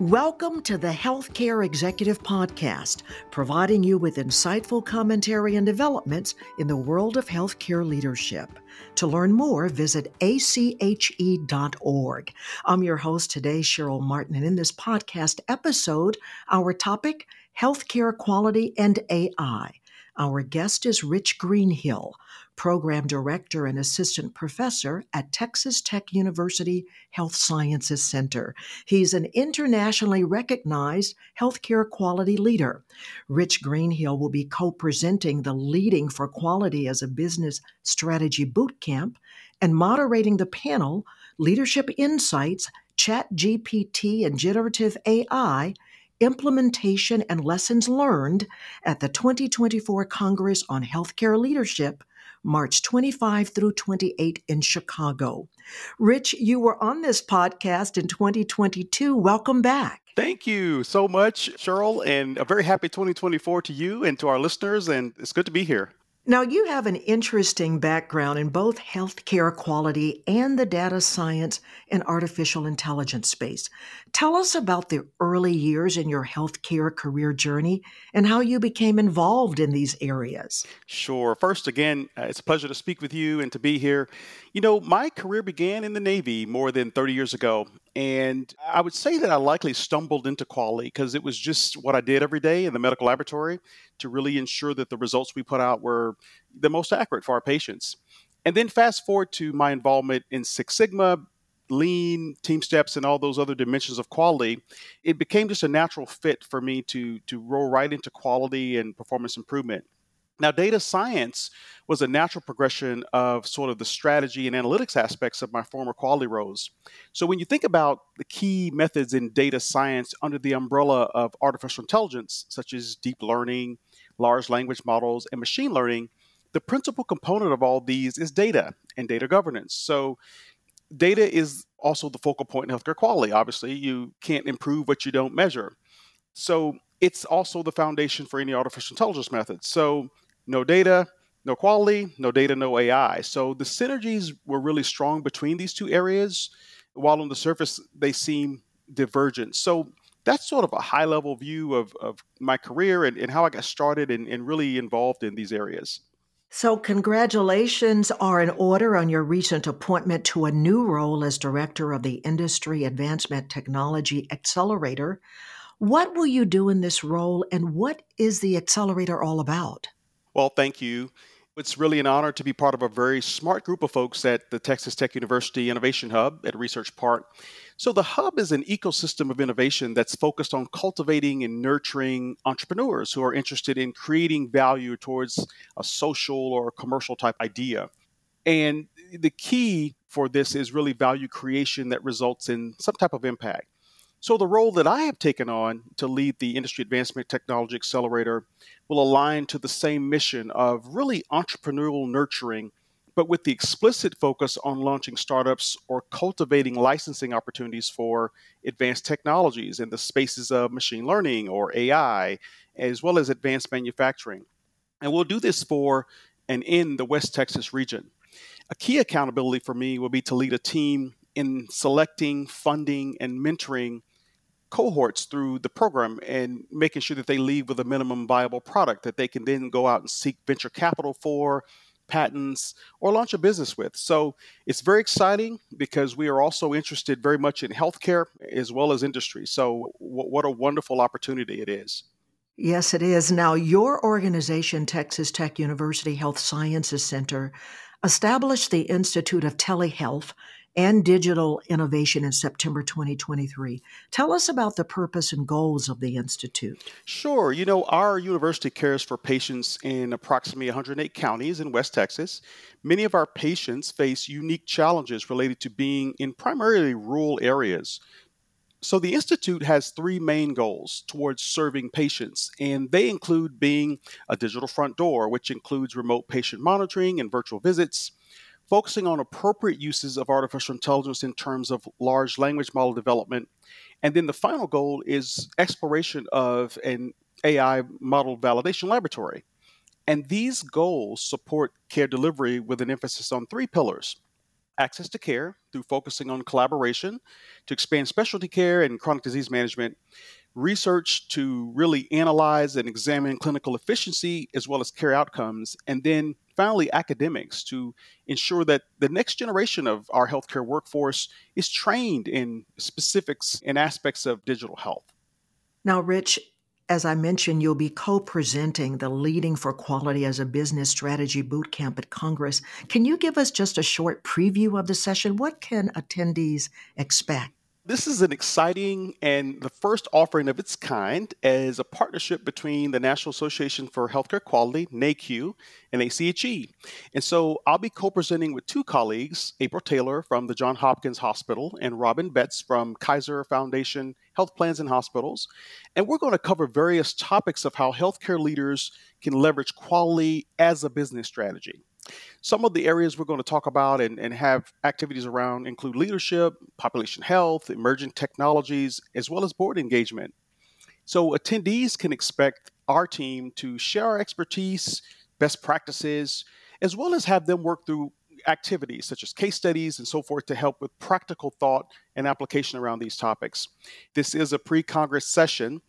Welcome to the Healthcare Executive Podcast, providing you with insightful commentary and developments in the world of healthcare leadership. To learn more, visit ache.org. I'm your host today, Cheryl Martin, and in this podcast episode, our topic Healthcare Quality and AI. Our guest is Rich Greenhill, Program Director and Assistant Professor at Texas Tech University Health Sciences Center. He's an internationally recognized healthcare quality leader. Rich Greenhill will be co presenting the Leading for Quality as a Business Strategy Bootcamp and moderating the panel Leadership Insights, Chat GPT, and Generative AI implementation and lessons learned at the 2024 Congress on Healthcare Leadership March 25 through 28 in Chicago. Rich, you were on this podcast in 2022. Welcome back. Thank you so much, Cheryl, and a very happy 2024 to you and to our listeners. And it's good to be here. Now, you have an interesting background in both healthcare quality and the data science and artificial intelligence space. Tell us about the early years in your healthcare career journey and how you became involved in these areas. Sure. First, again, uh, it's a pleasure to speak with you and to be here. You know, my career began in the Navy more than 30 years ago. And I would say that I likely stumbled into quality because it was just what I did every day in the medical laboratory to really ensure that the results we put out were the most accurate for our patients. And then fast forward to my involvement in Six Sigma, lean, TeamSTEPPS, and all those other dimensions of quality, it became just a natural fit for me to to roll right into quality and performance improvement. Now, data science was a natural progression of sort of the strategy and analytics aspects of my former quality roles. So, when you think about the key methods in data science under the umbrella of artificial intelligence, such as deep learning, large language models, and machine learning, the principal component of all these is data and data governance. So, data is also the focal point in healthcare quality. Obviously, you can't improve what you don't measure. So, it's also the foundation for any artificial intelligence method. So, no data, no quality, no data, no AI. So the synergies were really strong between these two areas, while on the surface they seem divergent. So that's sort of a high level view of, of my career and, and how I got started and, and really involved in these areas. So, congratulations are in order on your recent appointment to a new role as Director of the Industry Advancement Technology Accelerator. What will you do in this role, and what is the accelerator all about? Well, thank you. It's really an honor to be part of a very smart group of folks at the Texas Tech University Innovation Hub at Research Park. So, the Hub is an ecosystem of innovation that's focused on cultivating and nurturing entrepreneurs who are interested in creating value towards a social or commercial type idea. And the key for this is really value creation that results in some type of impact. So, the role that I have taken on to lead the Industry Advancement Technology Accelerator will align to the same mission of really entrepreneurial nurturing, but with the explicit focus on launching startups or cultivating licensing opportunities for advanced technologies in the spaces of machine learning or AI, as well as advanced manufacturing. And we'll do this for and in the West Texas region. A key accountability for me will be to lead a team in selecting, funding, and mentoring cohorts through the program and making sure that they leave with a minimum viable product that they can then go out and seek venture capital for, patents, or launch a business with. So it's very exciting because we are also interested very much in healthcare as well as industry. So, w- what a wonderful opportunity it is. Yes, it is. Now, your organization, Texas Tech University Health Sciences Center, established the Institute of Telehealth and digital innovation in September 2023. Tell us about the purpose and goals of the Institute. Sure. You know, our university cares for patients in approximately 108 counties in West Texas. Many of our patients face unique challenges related to being in primarily rural areas. So, the Institute has three main goals towards serving patients, and they include being a digital front door, which includes remote patient monitoring and virtual visits, focusing on appropriate uses of artificial intelligence in terms of large language model development. And then the final goal is exploration of an AI model validation laboratory. And these goals support care delivery with an emphasis on three pillars access to care through focusing on collaboration to expand specialty care and chronic disease management, research to really analyze and examine clinical efficiency as well as care outcomes, and then finally academics to ensure that the next generation of our healthcare workforce is trained in specifics and aspects of digital health. Now, Rich, as I mentioned, you'll be co presenting the Leading for Quality as a Business Strategy Bootcamp at Congress. Can you give us just a short preview of the session? What can attendees expect? This is an exciting and the first offering of its kind as a partnership between the National Association for Healthcare Quality, NAHQ, and ACHE. And so I'll be co presenting with two colleagues, April Taylor from the Johns Hopkins Hospital and Robin Betts from Kaiser Foundation Health Plans and Hospitals. And we're going to cover various topics of how healthcare leaders can leverage quality as a business strategy. Some of the areas we're going to talk about and, and have activities around include leadership, population health, emerging technologies, as well as board engagement. So attendees can expect our team to share our expertise, best practices, as well as have them work through activities such as case studies and so forth to help with practical thought and application around these topics. This is a pre Congress session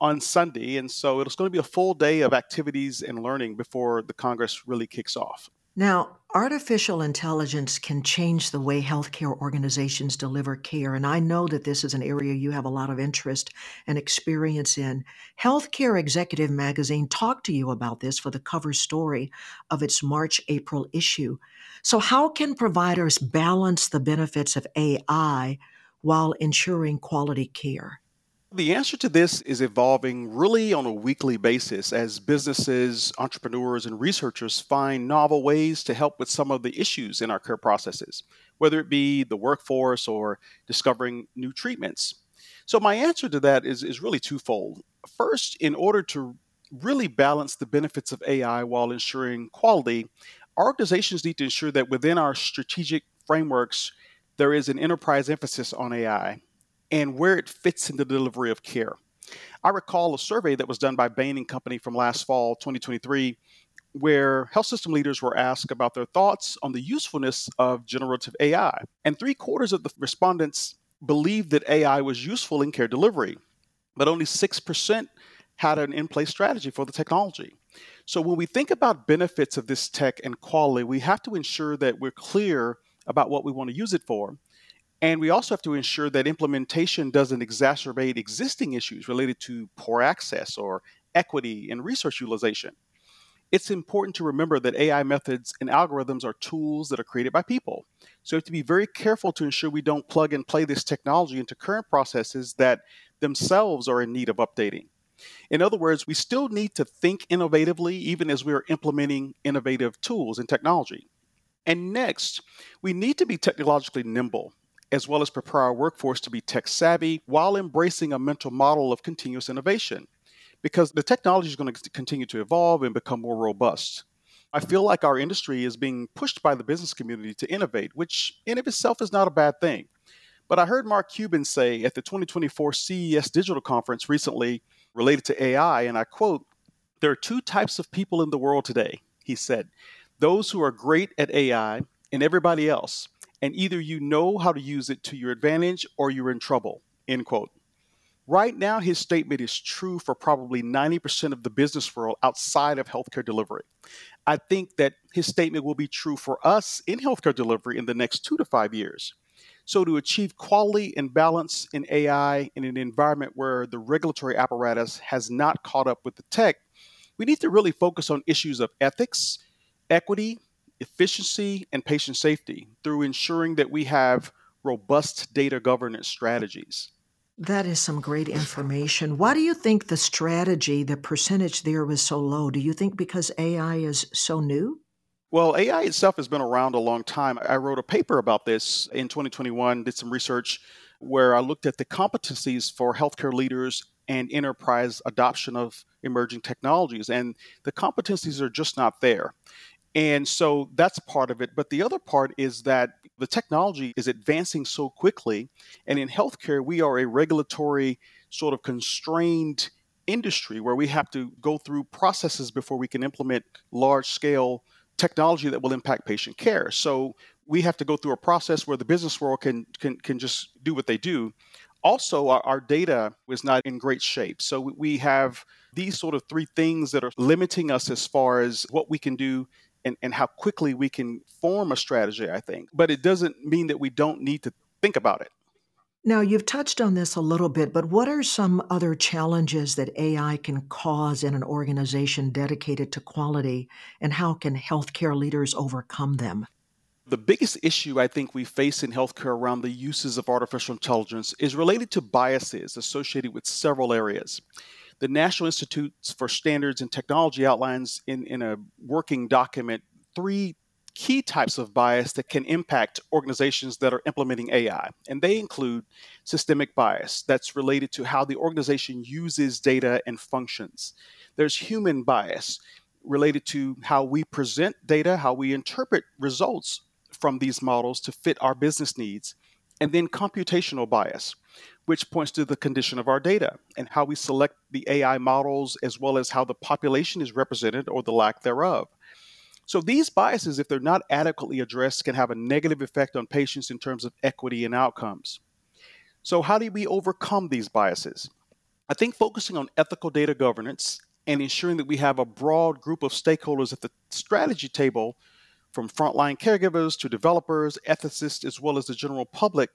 on Sunday, and so it's going to be a full day of activities and learning before the Congress really kicks off. Now, artificial intelligence can change the way healthcare organizations deliver care, and I know that this is an area you have a lot of interest and experience in. Healthcare Executive Magazine talked to you about this for the cover story of its March April issue. So, how can providers balance the benefits of AI while ensuring quality care? The answer to this is evolving really on a weekly basis as businesses, entrepreneurs, and researchers find novel ways to help with some of the issues in our care processes, whether it be the workforce or discovering new treatments. So, my answer to that is, is really twofold. First, in order to really balance the benefits of AI while ensuring quality, our organizations need to ensure that within our strategic frameworks, there is an enterprise emphasis on AI and where it fits in the delivery of care. I recall a survey that was done by Bain and Company from last fall, 2023, where health system leaders were asked about their thoughts on the usefulness of generative AI. And three quarters of the respondents believed that AI was useful in care delivery, but only 6% had an in place strategy for the technology. So when we think about benefits of this tech and quality, we have to ensure that we're clear about what we want to use it for and we also have to ensure that implementation doesn't exacerbate existing issues related to poor access or equity in research utilization. It's important to remember that AI methods and algorithms are tools that are created by people. So we have to be very careful to ensure we don't plug and play this technology into current processes that themselves are in need of updating. In other words, we still need to think innovatively even as we are implementing innovative tools and technology. And next, we need to be technologically nimble as well as prepare our workforce to be tech savvy while embracing a mental model of continuous innovation because the technology is going to continue to evolve and become more robust. I feel like our industry is being pushed by the business community to innovate, which in of itself is not a bad thing. But I heard Mark Cuban say at the 2024 CES Digital Conference recently related to AI, and I quote, There are two types of people in the world today, he said those who are great at AI and everybody else and either you know how to use it to your advantage or you're in trouble. End quote. Right now, his statement is true for probably 90% of the business world outside of healthcare delivery. I think that his statement will be true for us in healthcare delivery in the next two to five years. So, to achieve quality and balance in AI in an environment where the regulatory apparatus has not caught up with the tech, we need to really focus on issues of ethics, equity, efficiency and patient safety through ensuring that we have robust data governance strategies. That is some great information. Why do you think the strategy, the percentage there was so low? Do you think because AI is so new? Well, AI itself has been around a long time. I wrote a paper about this in 2021, did some research where I looked at the competencies for healthcare leaders and enterprise adoption of emerging technologies. And the competencies are just not there. And so that's part of it. But the other part is that the technology is advancing so quickly. And in healthcare, we are a regulatory sort of constrained industry where we have to go through processes before we can implement large scale technology that will impact patient care. So we have to go through a process where the business world can can, can just do what they do. Also, our, our data is not in great shape. So we have these sort of three things that are limiting us as far as what we can do and, and how quickly we can form a strategy, I think. But it doesn't mean that we don't need to think about it. Now, you've touched on this a little bit, but what are some other challenges that AI can cause in an organization dedicated to quality, and how can healthcare leaders overcome them? The biggest issue I think we face in healthcare around the uses of artificial intelligence is related to biases associated with several areas. The National Institutes for Standards and Technology outlines in, in a working document three key types of bias that can impact organizations that are implementing AI. And they include systemic bias, that's related to how the organization uses data and functions. There's human bias, related to how we present data, how we interpret results from these models to fit our business needs. And then computational bias, which points to the condition of our data and how we select the AI models, as well as how the population is represented or the lack thereof. So these biases, if they're not adequately addressed, can have a negative effect on patients in terms of equity and outcomes. So, how do we overcome these biases? I think focusing on ethical data governance and ensuring that we have a broad group of stakeholders at the strategy table, from frontline caregivers to developers, ethicists, as well as the general public,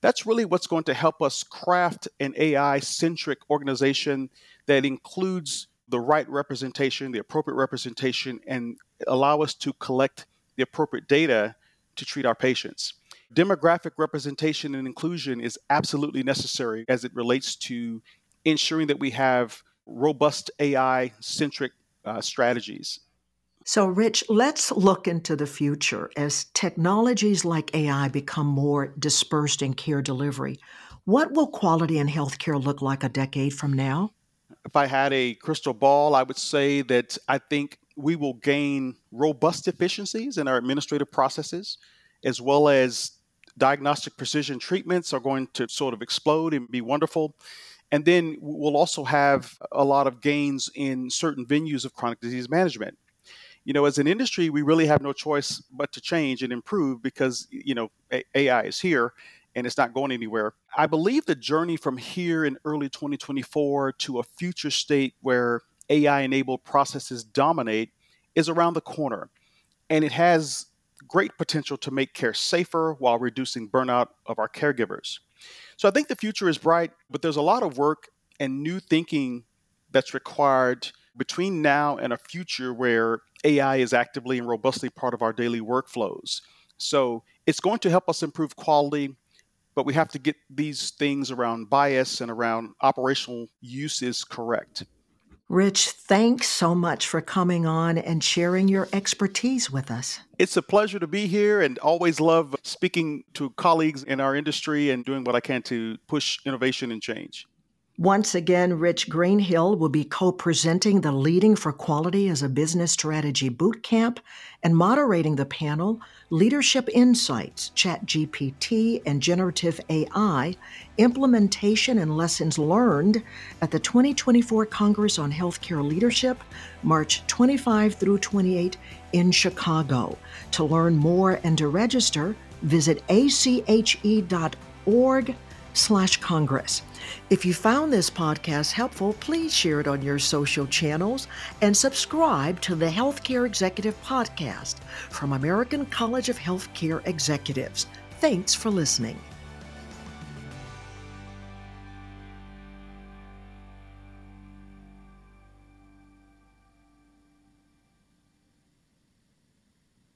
that's really what's going to help us craft an AI centric organization that includes the right representation, the appropriate representation, and allow us to collect the appropriate data to treat our patients. Demographic representation and inclusion is absolutely necessary as it relates to ensuring that we have robust AI centric uh, strategies. So, Rich, let's look into the future as technologies like AI become more dispersed in care delivery. What will quality in healthcare look like a decade from now? if I had a crystal ball, I would say that I think we will gain robust efficiencies in our administrative processes, as well as diagnostic precision treatments are going to sort of explode and be wonderful. And then we'll also have a lot of gains in certain venues of chronic disease management. You know, as an industry, we really have no choice but to change and improve because, you know, AI is here and it's not going anywhere. I believe the journey from here in early 2024 to a future state where AI enabled processes dominate is around the corner. And it has great potential to make care safer while reducing burnout of our caregivers. So I think the future is bright, but there's a lot of work and new thinking that's required between now and a future where AI is actively and robustly part of our daily workflows. So it's going to help us improve quality but we have to get these things around bias and around operational uses correct. Rich, thanks so much for coming on and sharing your expertise with us. It's a pleasure to be here and always love speaking to colleagues in our industry and doing what I can to push innovation and change. Once again, Rich Greenhill will be co presenting the Leading for Quality as a Business Strategy Boot Camp and moderating the panel Leadership Insights, ChatGPT, and Generative AI Implementation and Lessons Learned at the 2024 Congress on Healthcare Leadership, March 25 through 28 in Chicago. To learn more and to register, visit ache.org slash Congress. If you found this podcast helpful, please share it on your social channels and subscribe to the Healthcare Executive Podcast from American College of Healthcare Executives. Thanks for listening.